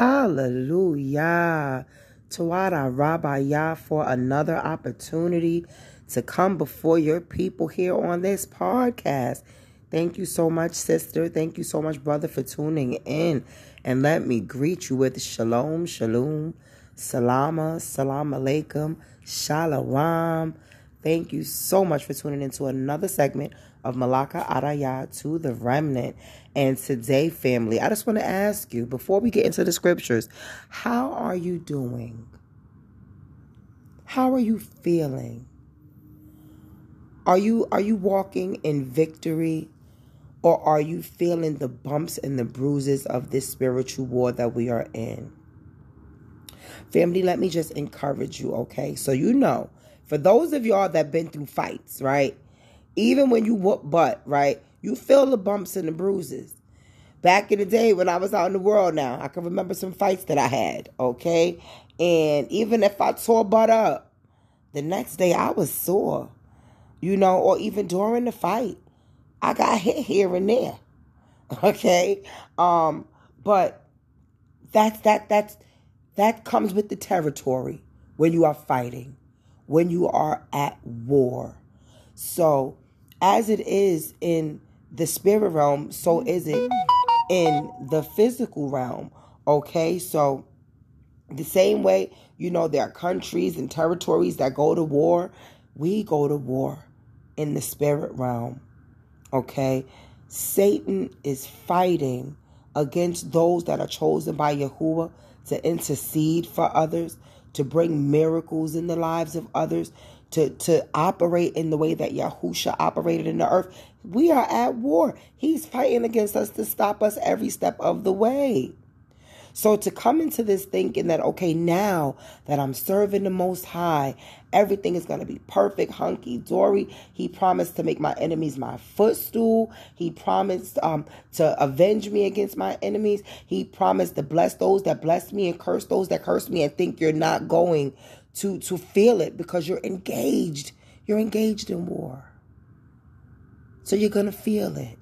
Hallelujah. Tawada Rabbiah for another opportunity to come before your people here on this podcast. Thank you so much, sister. Thank you so much, brother, for tuning in. And let me greet you with shalom, shalom, salama, salam alaikum, shalom. Thank you so much for tuning into another segment of Malaka Araya to the Remnant. And today, family, I just want to ask you before we get into the scriptures, how are you doing? How are you feeling? Are you are you walking in victory or are you feeling the bumps and the bruises of this spiritual war that we are in? Family, let me just encourage you, okay? So you know, for those of y'all that been through fights, right? Even when you whoop butt, right? You feel the bumps and the bruises. Back in the day when I was out in the world now, I can remember some fights that I had, okay? And even if I tore butt up, the next day I was sore, you know, or even during the fight, I got hit here and there, okay? Um, but that's that that's that comes with the territory when you are fighting, when you are at war. So, as it is in the spirit realm, so is it in the physical realm. Okay, so the same way, you know, there are countries and territories that go to war, we go to war in the spirit realm. Okay, Satan is fighting against those that are chosen by Yahuwah to intercede for others, to bring miracles in the lives of others, to, to operate in the way that Yahusha operated in the earth. We are at war. He's fighting against us to stop us every step of the way. So to come into this thinking that, okay, now that I'm serving the Most High, everything is going to be perfect, hunky dory. He promised to make my enemies my footstool. He promised um, to avenge me against my enemies. He promised to bless those that bless me and curse those that curse me and think you're not going to to feel it because you're engaged. You're engaged in war. So you're going to feel it.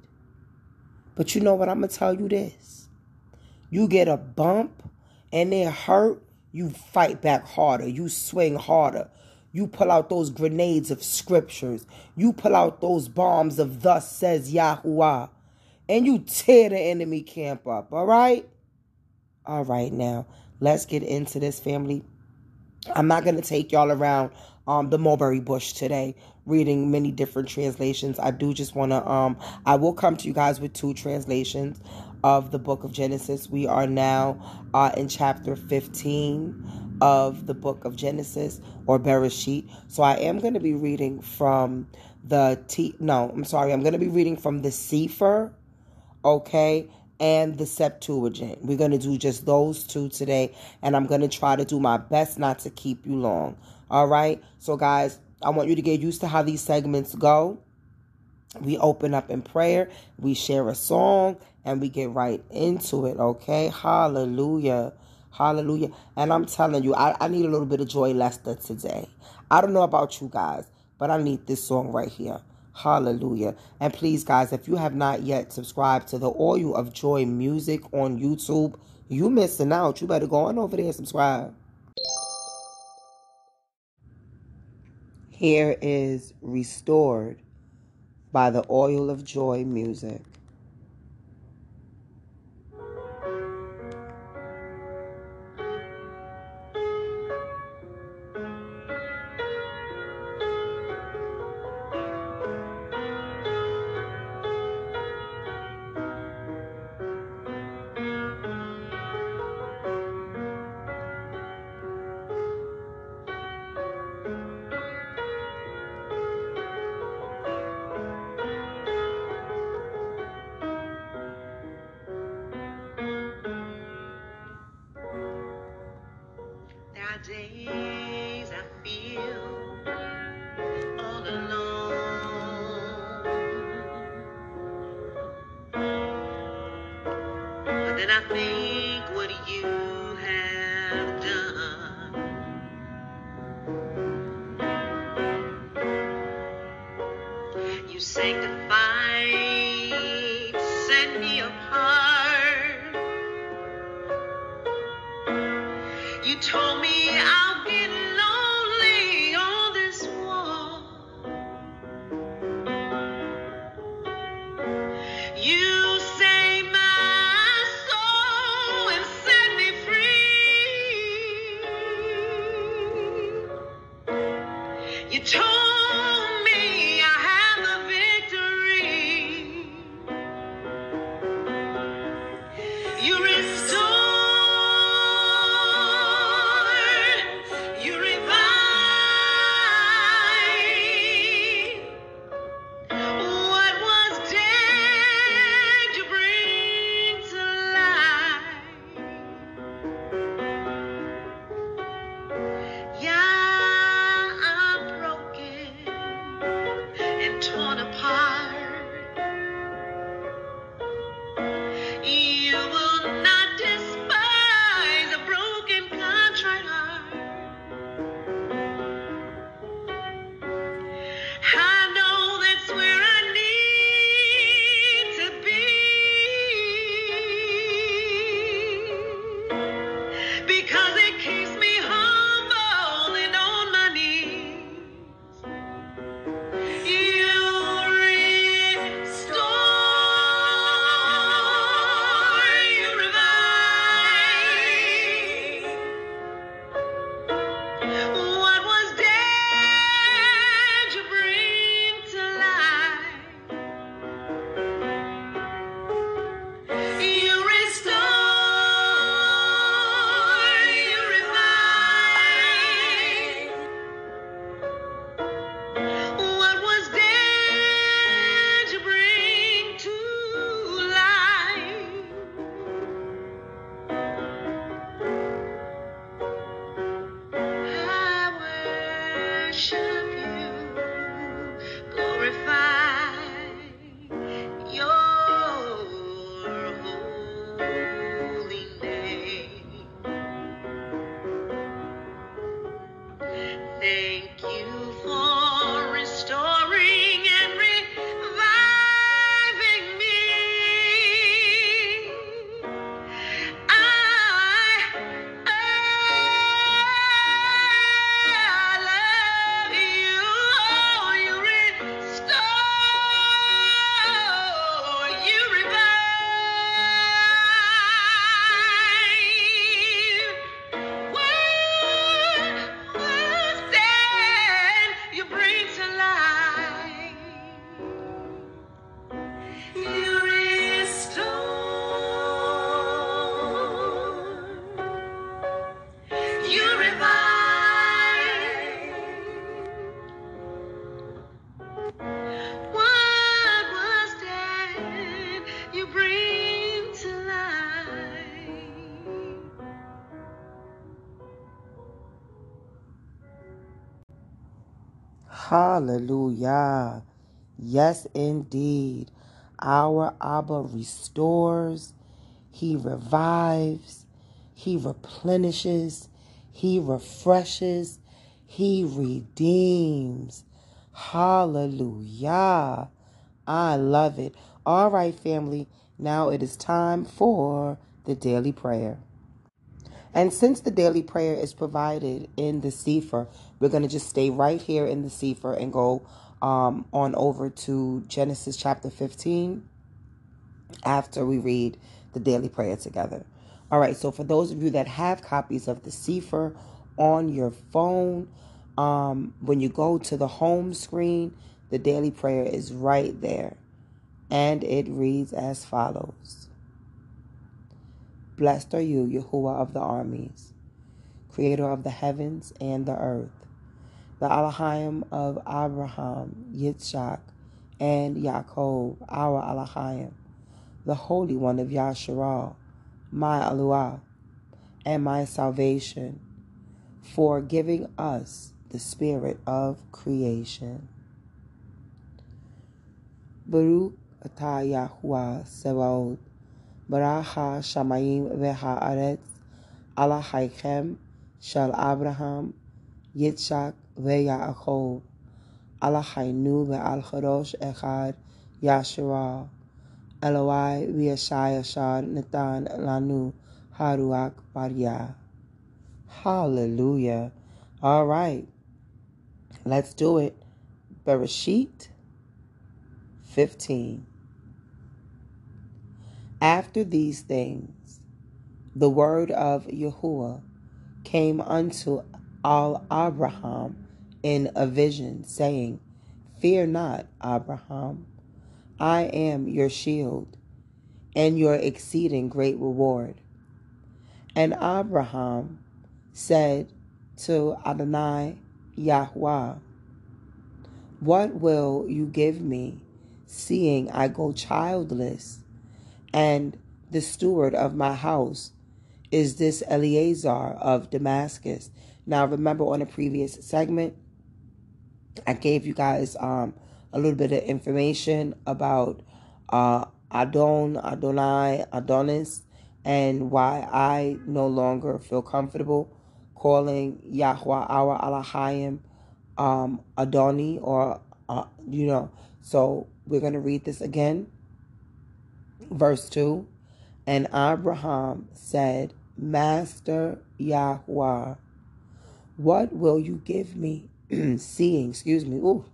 But you know what? I'm going to tell you this. You get a bump and it hurt, you fight back harder. You swing harder. You pull out those grenades of scriptures. You pull out those bombs of thus says Yahuwah. And you tear the enemy camp up. All right? All right, now let's get into this, family. I'm not going to take y'all around um, the mulberry bush today, reading many different translations. I do just want to, um, I will come to you guys with two translations of the book of Genesis. We are now uh, in chapter 15 of the book of Genesis or Bereshit. So I am going to be reading from the T, no, I'm sorry, I'm going to be reading from the Sefer, okay? And the Septuagint. We're going to do just those two today, and I'm going to try to do my best not to keep you long. All right? So, guys, I want you to get used to how these segments go. We open up in prayer, we share a song, and we get right into it, okay? Hallelujah. Hallelujah. And I'm telling you, I, I need a little bit of Joy Lester today. I don't know about you guys, but I need this song right here. Hallelujah. And please, guys, if you have not yet subscribed to the Oil of Joy music on YouTube, you missing out. You better go on over there and subscribe. Here is Restored by the Oil of Joy music. I think you for Hallelujah. Yes, indeed. Our Abba restores, He revives, He replenishes, He refreshes, He redeems. Hallelujah. I love it. All right, family. Now it is time for the daily prayer. And since the daily prayer is provided in the Sefer, we're going to just stay right here in the Sefer and go um, on over to Genesis chapter 15 after we read the daily prayer together. All right, so for those of you that have copies of the Sefer on your phone, um, when you go to the home screen, the daily prayer is right there. And it reads as follows. Blessed are you, Yahuwah of the armies, creator of the heavens and the earth, the Elohim of Abraham, Yitzchak, and Yaakov, our Elohim, the Holy One of Yasharal, my Aluah, and my salvation, for giving us the spirit of creation. Baruch atah Yahuwah Sebaot, Baraha Shamayim v'haaretz, Alahaychem shel Abraham, Yitzchak v'Yaakov, Alahaynu v'al Charosh Echad Yasharal, Eloi v'Yashai Yashar Natan Lanu Haruach Baryah. Hallelujah. All right. Let's do it. Bereshit 15. After these things, the word of Yahuwah came unto all Abraham in a vision, saying, Fear not, Abraham, I am your shield and your exceeding great reward. And Abraham said to Adonai Yahweh, What will you give me, seeing I go childless, and the steward of my house is this Eleazar of Damascus? Now, remember on a previous segment, I gave you guys um, a little bit of information about uh, Adon, Adonai, Adonis, and why I no longer feel comfortable calling Yahweh our Elohim um, Adoni or, uh, you know. So we're going to read this again. Verse 2 And Abraham said, Master Yahweh, what will you give me, seeing, excuse me, ooh,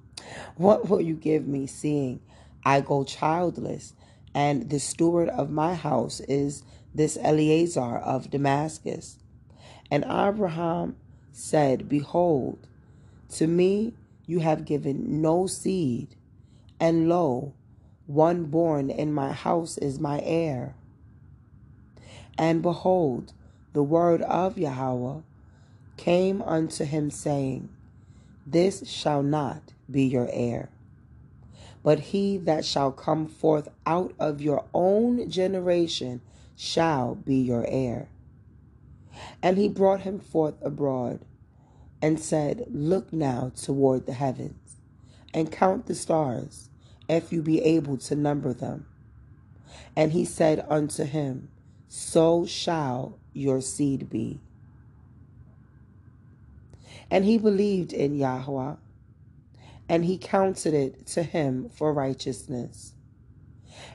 what will you give me, seeing I go childless, and the steward of my house is this Eleazar of Damascus? And Abraham said, Behold, to me you have given no seed, and lo, one born in my house is my heir. And behold, the word of Yahweh came unto him, saying, This shall not be your heir, but he that shall come forth out of your own generation shall be your heir. And he brought him forth abroad and said, Look now toward the heavens and count the stars, if you be able to number them. And he said unto him, So shall your seed be. And he believed in Yahweh, and he counted it to him for righteousness.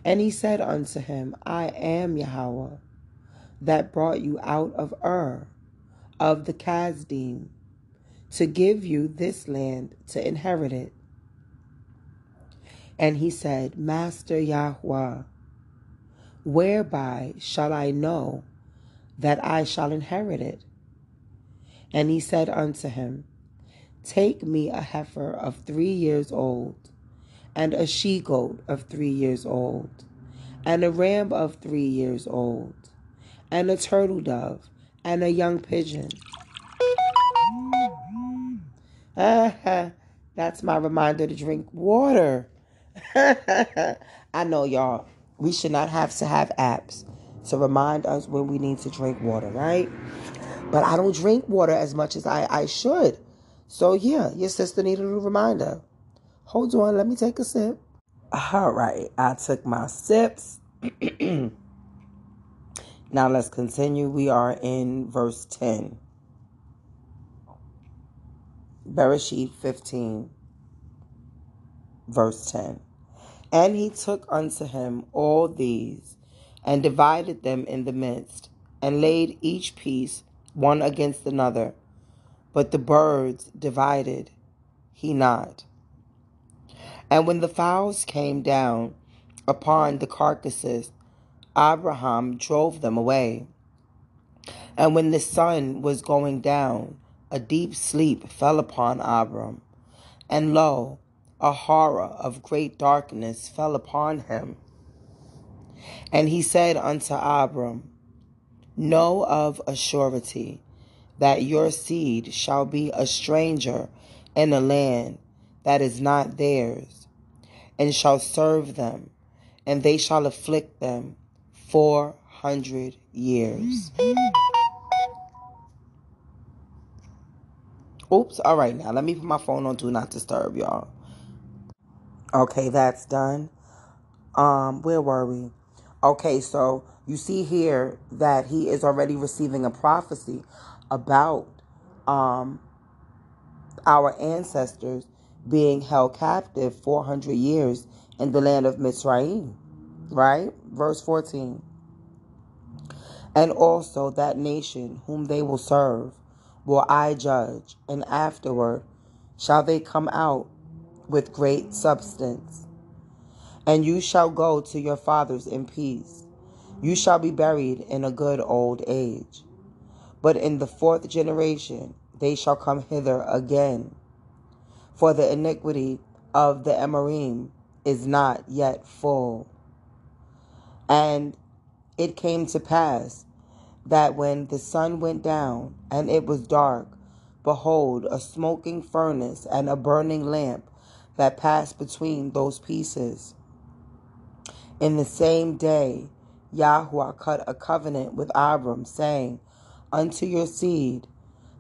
And he said unto him, I am Yahweh, that brought you out of Ur, of the Kasdim, to give you this land to inherit it. And he said, Master Yahweh, whereby shall I know that I shall inherit it? And he said unto him, Take me a heifer of three years old, and a she goat of three years old, and a ram of three years old, and a turtle dove, and a young pigeon. That's my reminder to drink water. I know, y'all, we should not have to have apps to remind us when we need to drink water, right? But I don't drink water as much as I, I should. So, yeah, your sister needed a reminder. Hold on, let me take a sip. All right, I took my sips. now let's continue. We are in verse 10. Bereshit 15, verse 10. And he took unto him all these, and divided them in the midst, and laid each piece one against another. But the birds divided he not. And when the fowls came down upon the carcasses, Abraham drove them away. And when the sun was going down, a deep sleep fell upon Abram, and lo, a horror of great darkness fell upon him. And he said unto Abram, Know of a surety that your seed shall be a stranger in a land that is not theirs, and shall serve them, and they shall afflict them four hundred years. Oops, all right now. Let me put my phone on do not disturb, y'all. Okay, that's done. Um, where were we? Okay, so you see here that he is already receiving a prophecy about um our ancestors being held captive 400 years in the land of Mitzrayim, right? Verse 14. And also that nation whom they will serve will I judge, and afterward shall they come out with great substance. And you shall go to your fathers in peace. You shall be buried in a good old age. But in the fourth generation they shall come hither again. For the iniquity of the Amorim is not yet full. And it came to pass that when the sun went down and it was dark, behold, a smoking furnace and a burning lamp that passed between those pieces. In the same day, Yahweh cut a covenant with Abram, saying, Unto your seed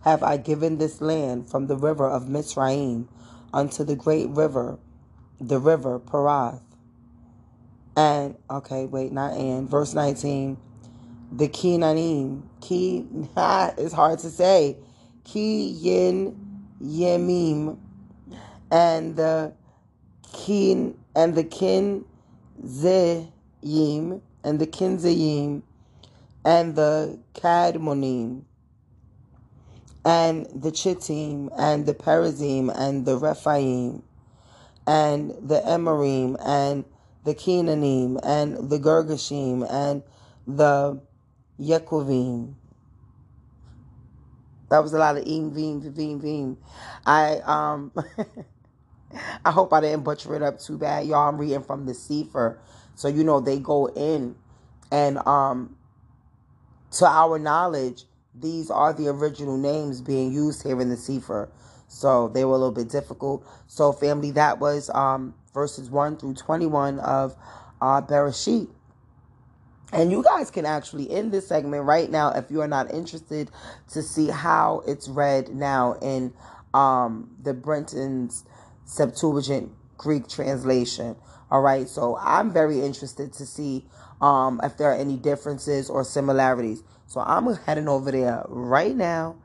have I given this land from the river of Mizraim unto the great river, the river Parath. And, okay, wait, not and, verse 19, the Kinanim, Ki, it's hard to say, Ki Yin Yemim, and the Kin, and the Kin Zeyim, and the Kinzayim, and the Kadmonim, and the Chittim, and the Perazim, and the Rephaim, and the Emorim, and the Kenanim, and the Gergashim, and the Yekovim. That was a lot of eem, veem, veem, veem. I um I hope I didn't butcher it up too bad. Y'all, I'm reading from the Sefer. So you know they go in and um to our knowledge, these are the original names being used here in the Sefer. So they were a little bit difficult. So family, that was um verses 1 through 21 of uh Bereshit. And you guys can actually end this segment right now if you are not interested to see how it's read now in um, the Brenton's Septuagint Greek translation. All right, so I'm very interested to see um, if there are any differences or similarities. So I'm heading over there right now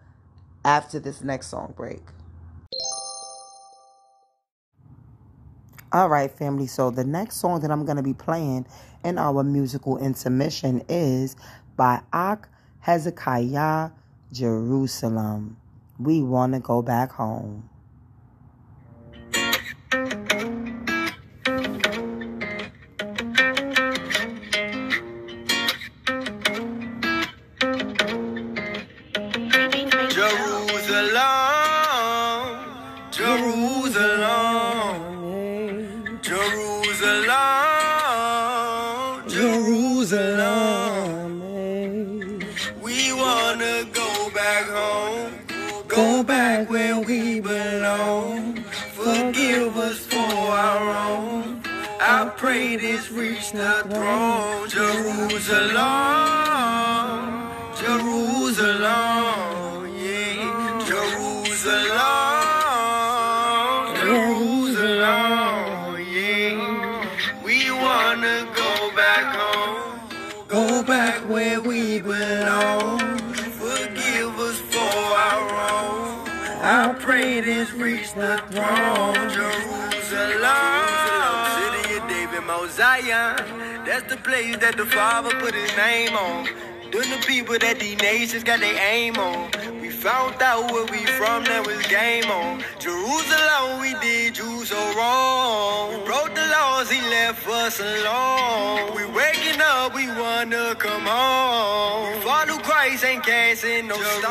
after this next song break. All right, family. So the next song that I'm going to be playing in our musical intermission is by Ak Hezekiah Jerusalem. We want to go back home. The throne, Jerusalem, We want to go back home. Go back where we belong. For Jerusalem for our own I pray this reach not Jerusalem, this reach the throne, Jerusalem. Mount Zion. That's the place that the Father put his name on. Them the people that these nations got their aim on. We found out where we from, that was game on. Jerusalem, we did you so wrong. We broke the laws, he left us alone. We waking up, we wanna come home. Follow Christ, ain't casting no Jerusalem,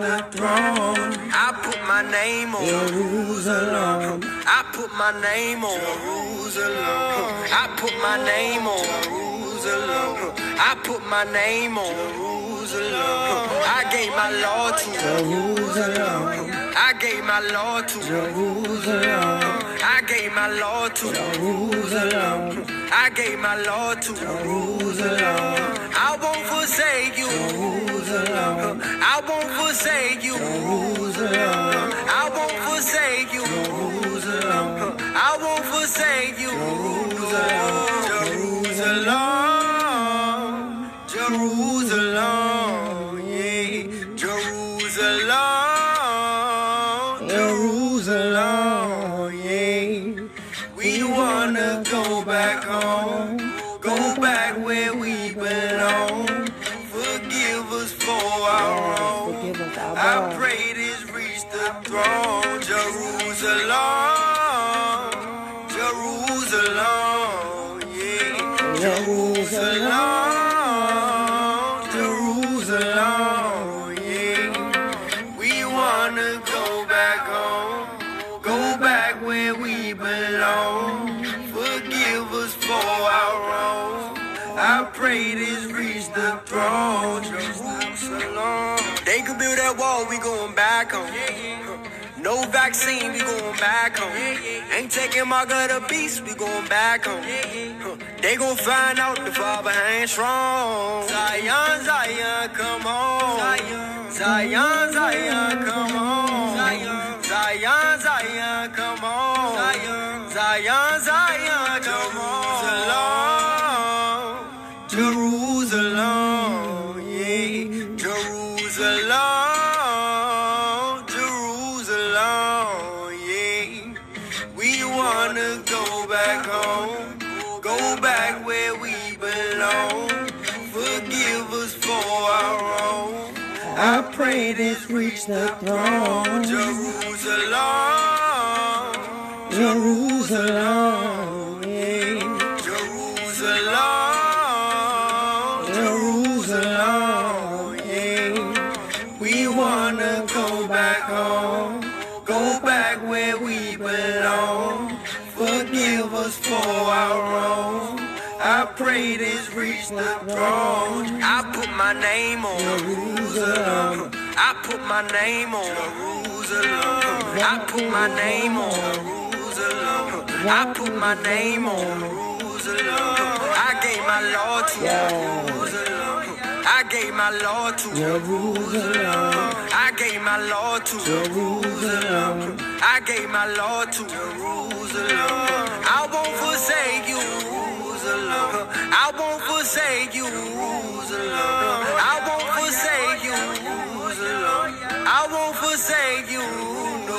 the throne. I put my name on Jerusalem. I put my name on Jerusalem. I put my name on Jerusalem. I put my name on Jerusalem. I gave my law to Jerusalem, I gave my law to Jerusalem, I gave my law to Jerusalem, I gave my Lord to Jerusalem, forsake you. I won't forsake you. I won't forsake you. I won't forsake you. Jerusalem, Jerusalem, yeah, Jerusalem, Jerusalem, yeah. We wanna go back home, go back where we belong. Forgive us for our wrongs. I pray this reach the throne, Jerusalem. They could build that wall, we going back home. Vaccine, we going back home. Ain't taking my gutter beast, we going back home. They gon' find out the father ain't strong. Zion, Zion, come on. Zion, Zion, come on. I pray this reach the throne, Jerusalem, Jerusalem. Jerusalem, Jerusalem. We wanna go back home, go back where we belong. Forgive us for our wrong. I pray this reach the throne. My name on Jerusalem. I put my name on Jerusalem. I put my name on Jerusalem. I put my name on Jerusalem. I gave my Lord to Jerusalem. I gave my Lord to Jerusalem, I gave my Lord to Jerusalem, I gave my Lord to Jerusalem. I won't forsake you. I won't forsake you. I won't forsake you. I won't forsake you. No.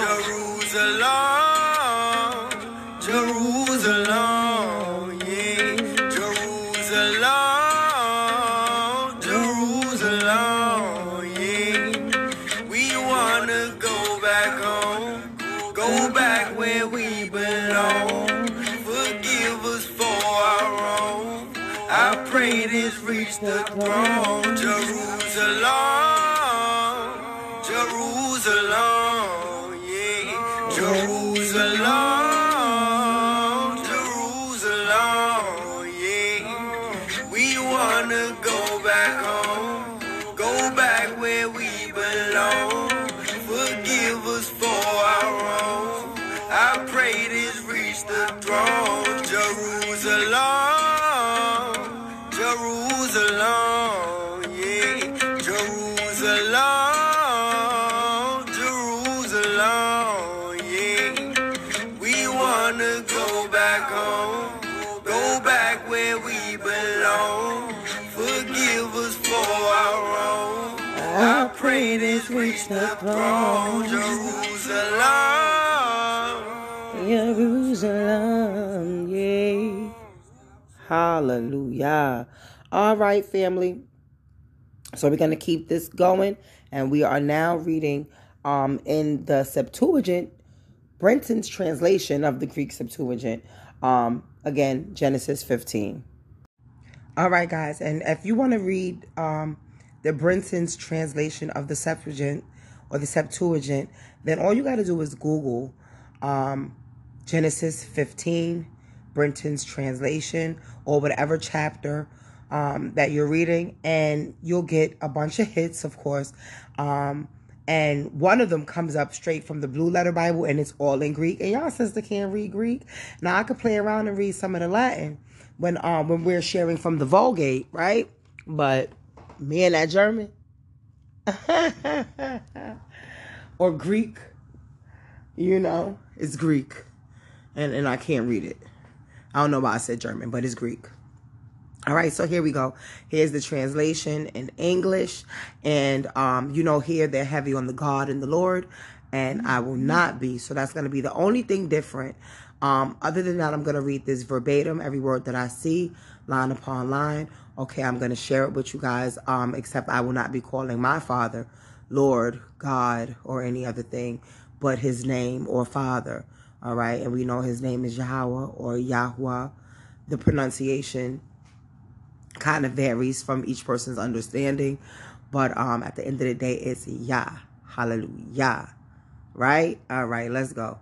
Jerusalem. This reach wanna go back home, go back where we belong. Forgive us for our wrong. I pray this reach the throne, Jerusalem. Jerusalem, yeah. Hallelujah. All right, family. So we're going to keep this going. And we are now reading um, in the Septuagint, Brenton's translation of the Greek Septuagint. Um, again, Genesis 15. All right, guys. And if you want to read um, the Brenton's translation of the Septuagint or the Septuagint, then all you got to do is Google um, Genesis 15, Brenton's translation, or whatever chapter um, that you're reading, and you'll get a bunch of hits, of course. Um, and one of them comes up straight from the Blue Letter Bible, and it's all in Greek. And y'all sister can't read Greek. Now I could play around and read some of the Latin when um when we're sharing from the Vulgate, right? But me and that German or Greek, you know, it's Greek, and and I can't read it. I don't know why I said German, but it's Greek. All right, so here we go. Here's the translation in English. And, um, you know, here they're heavy on the God and the Lord, and I will not be. So that's going to be the only thing different. Um, other than that, I'm going to read this verbatim, every word that I see, line upon line. Okay, I'm going to share it with you guys, um, except I will not be calling my Father Lord, God, or any other thing, but his name or Father. All right, and we know his name is Yahweh or Yahweh. The pronunciation kind of varies from each person's understanding, but um, at the end of the day, it's Yah. Hallelujah. Right? All right, let's go.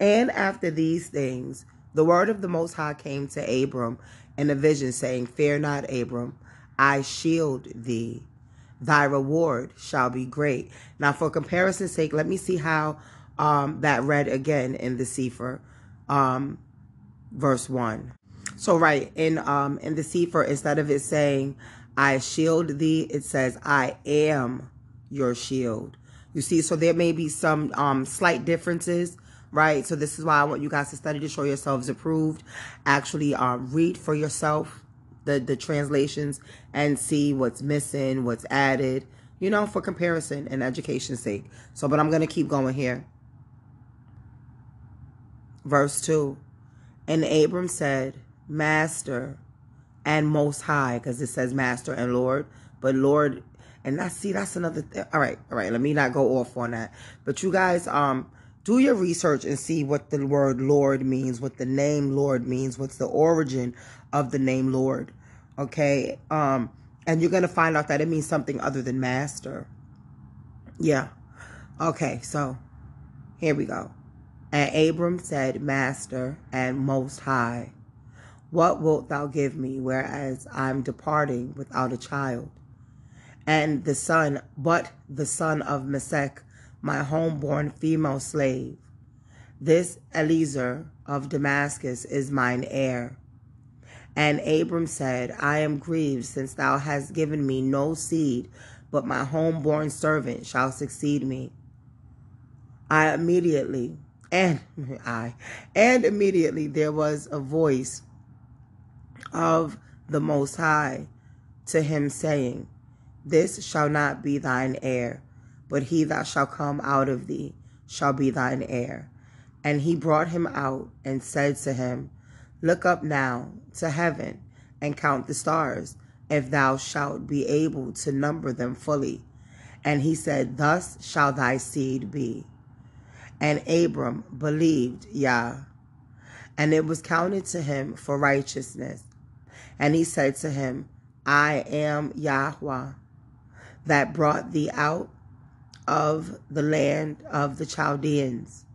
And after these things, the word of the Most High came to Abram in a vision, saying, Fear not, Abram, I shield thee. Thy reward shall be great. Now, for comparison's sake, let me see how um, that read again in the Sefer, um, verse 1. So right in um in the Sefer, instead of it saying I shield thee, it says I am your shield. You see, so there may be some um slight differences, right? So this is why I want you guys to study to show yourselves approved. Actually, um, read for yourself the the translations and see what's missing, what's added, you know, for comparison and education's sake. So, but I'm gonna keep going here. Verse two, and Abram said master and most high because it says master and lord. But lord and I see that's another thing all right all right let me not go off on that. But you guys um do your research and see what the word lord means what the name lord means what's the origin of the name lord okay? Um and you're gonna find out that it means something other than master. Yeah okay so here we go. And abram said master and most high what wilt thou give me, whereas I'm departing without a child? And the son, but the son of Masek, my homeborn female slave. This Eliezer of Damascus is mine heir. And Abram said, I am grieved, since thou hast given me no seed, but my homeborn servant shall succeed me. I immediately, and I, and immediately there was a voice of the Most High to him, saying, This shall not be thine heir, but he that shall come out of thee shall be thine heir. And he brought him out and said to him, Look up now to heaven and count the stars, if thou shalt be able to number them fully. And he said, Thus shall thy seed be. And Abram believed Yah, and it was counted to him for righteousness. And he said to him, I am Yahweh that brought thee out of the land of the Chaldeans,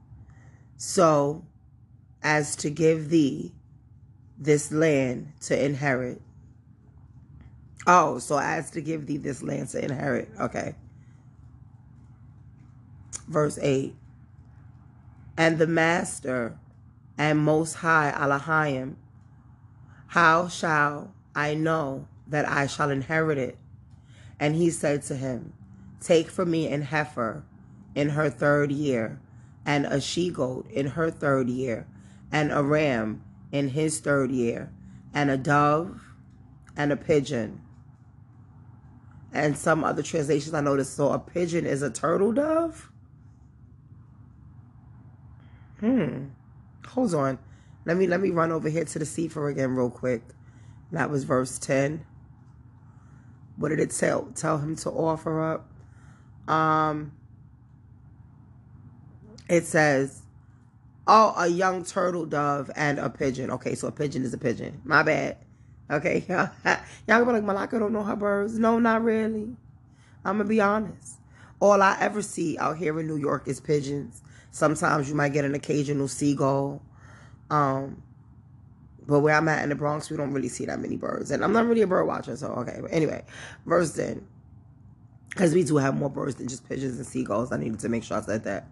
so as to give thee this land to inherit. Oh, so as to give thee this land to inherit. Okay. Verse 8. And the master and most high Elohim how shall I know that I shall inherit it? And he said to him, Take for me an heifer in her third year, and a she goat in her third year, and a ram in his third year, and a dove and a pigeon. And some other translations I noticed, so a pigeon is a turtle dove? Hmm. Hold on. Let me let me run over here to the Sefer again real quick. That was verse 10. What did it tell tell him to offer up? Um it says Oh, a young turtle dove and a pigeon. Okay, so a pigeon is a pigeon. My bad. Okay, y'all gonna be like, Malaka don't know her birds. No, not really. I'm gonna be honest. All I ever see out here in New York is pigeons. Sometimes you might get an occasional seagull. Um, But where I'm at in the Bronx, we don't really see that many birds. And I'm not really a bird watcher, so okay. But anyway, verse 10. Because we do have more birds than just pigeons and seagulls. I needed to make sure I said that.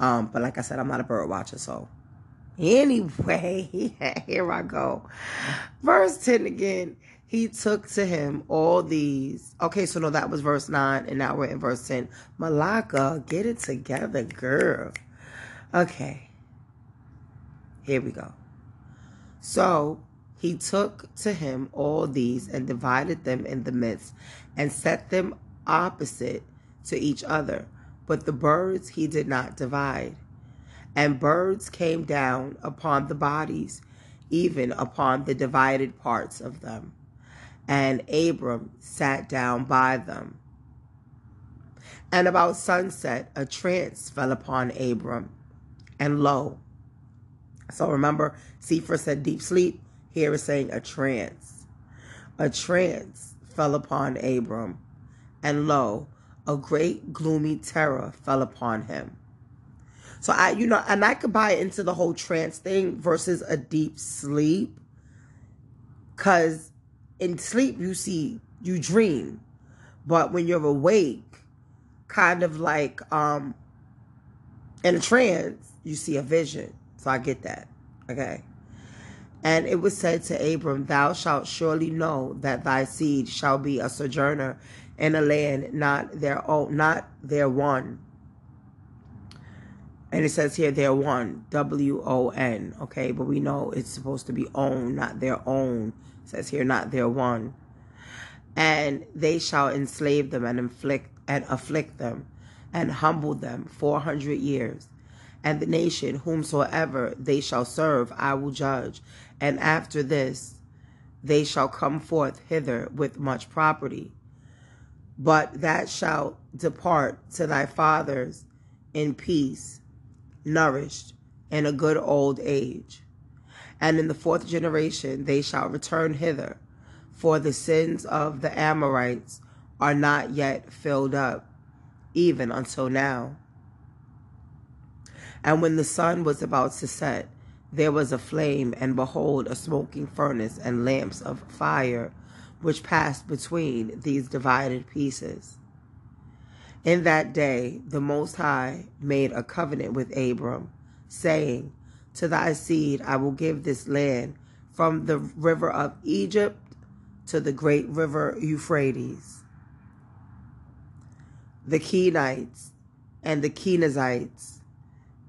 Um, but like I said, I'm not a bird watcher, so anyway, here I go. Verse 10 again. He took to him all these. Okay, so no, that was verse 9, and now we're in verse 10. Malaka, get it together, girl. Okay. Here we go. So he took to him all these and divided them in the midst and set them opposite to each other. But the birds he did not divide. And birds came down upon the bodies, even upon the divided parts of them. And Abram sat down by them. And about sunset, a trance fell upon Abram. And lo, so remember, Sefer said deep sleep. Here is saying a trance. A trance fell upon Abram. And lo, a great gloomy terror fell upon him. So I, you know, and I could buy into the whole trance thing versus a deep sleep. Cause in sleep you see, you dream. But when you're awake, kind of like um in a trance, you see a vision. So I get that. Okay. And it was said to Abram, Thou shalt surely know that thy seed shall be a sojourner in a land not their own, not their one. And it says here their one, W O N. Okay, but we know it's supposed to be own, not their own. It says here, not their one. And they shall enslave them and inflict and afflict them and humble them four hundred years and the nation whomsoever they shall serve I will judge. And after this they shall come forth hither with much property. But that shall depart to thy fathers in peace, nourished in a good old age. And in the fourth generation they shall return hither, for the sins of the Amorites are not yet filled up, even until now. And when the sun was about to set, there was a flame, and behold, a smoking furnace and lamps of fire, which passed between these divided pieces. In that day, the Most High made a covenant with Abram, saying, To thy seed I will give this land from the river of Egypt to the great river Euphrates. The Kenites and the Kenizzites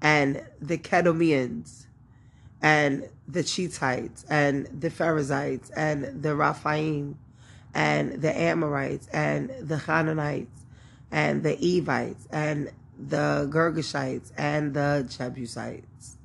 and the Kedomians and the Cheatites and the Perizzites and the Raphaim and the Amorites and the Canaanites and the Evites and the Girgashites and the Jebusites.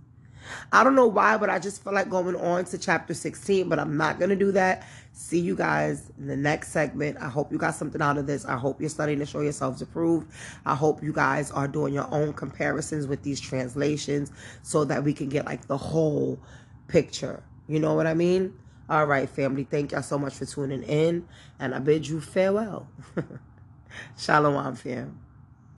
I don't know why, but I just feel like going on to chapter 16, but I'm not going to do that. See you guys in the next segment. I hope you got something out of this. I hope you're studying to show yourselves approved. I hope you guys are doing your own comparisons with these translations so that we can get like the whole picture. You know what I mean? All right, family. Thank y'all so much for tuning in. And I bid you farewell. Shalom, fam.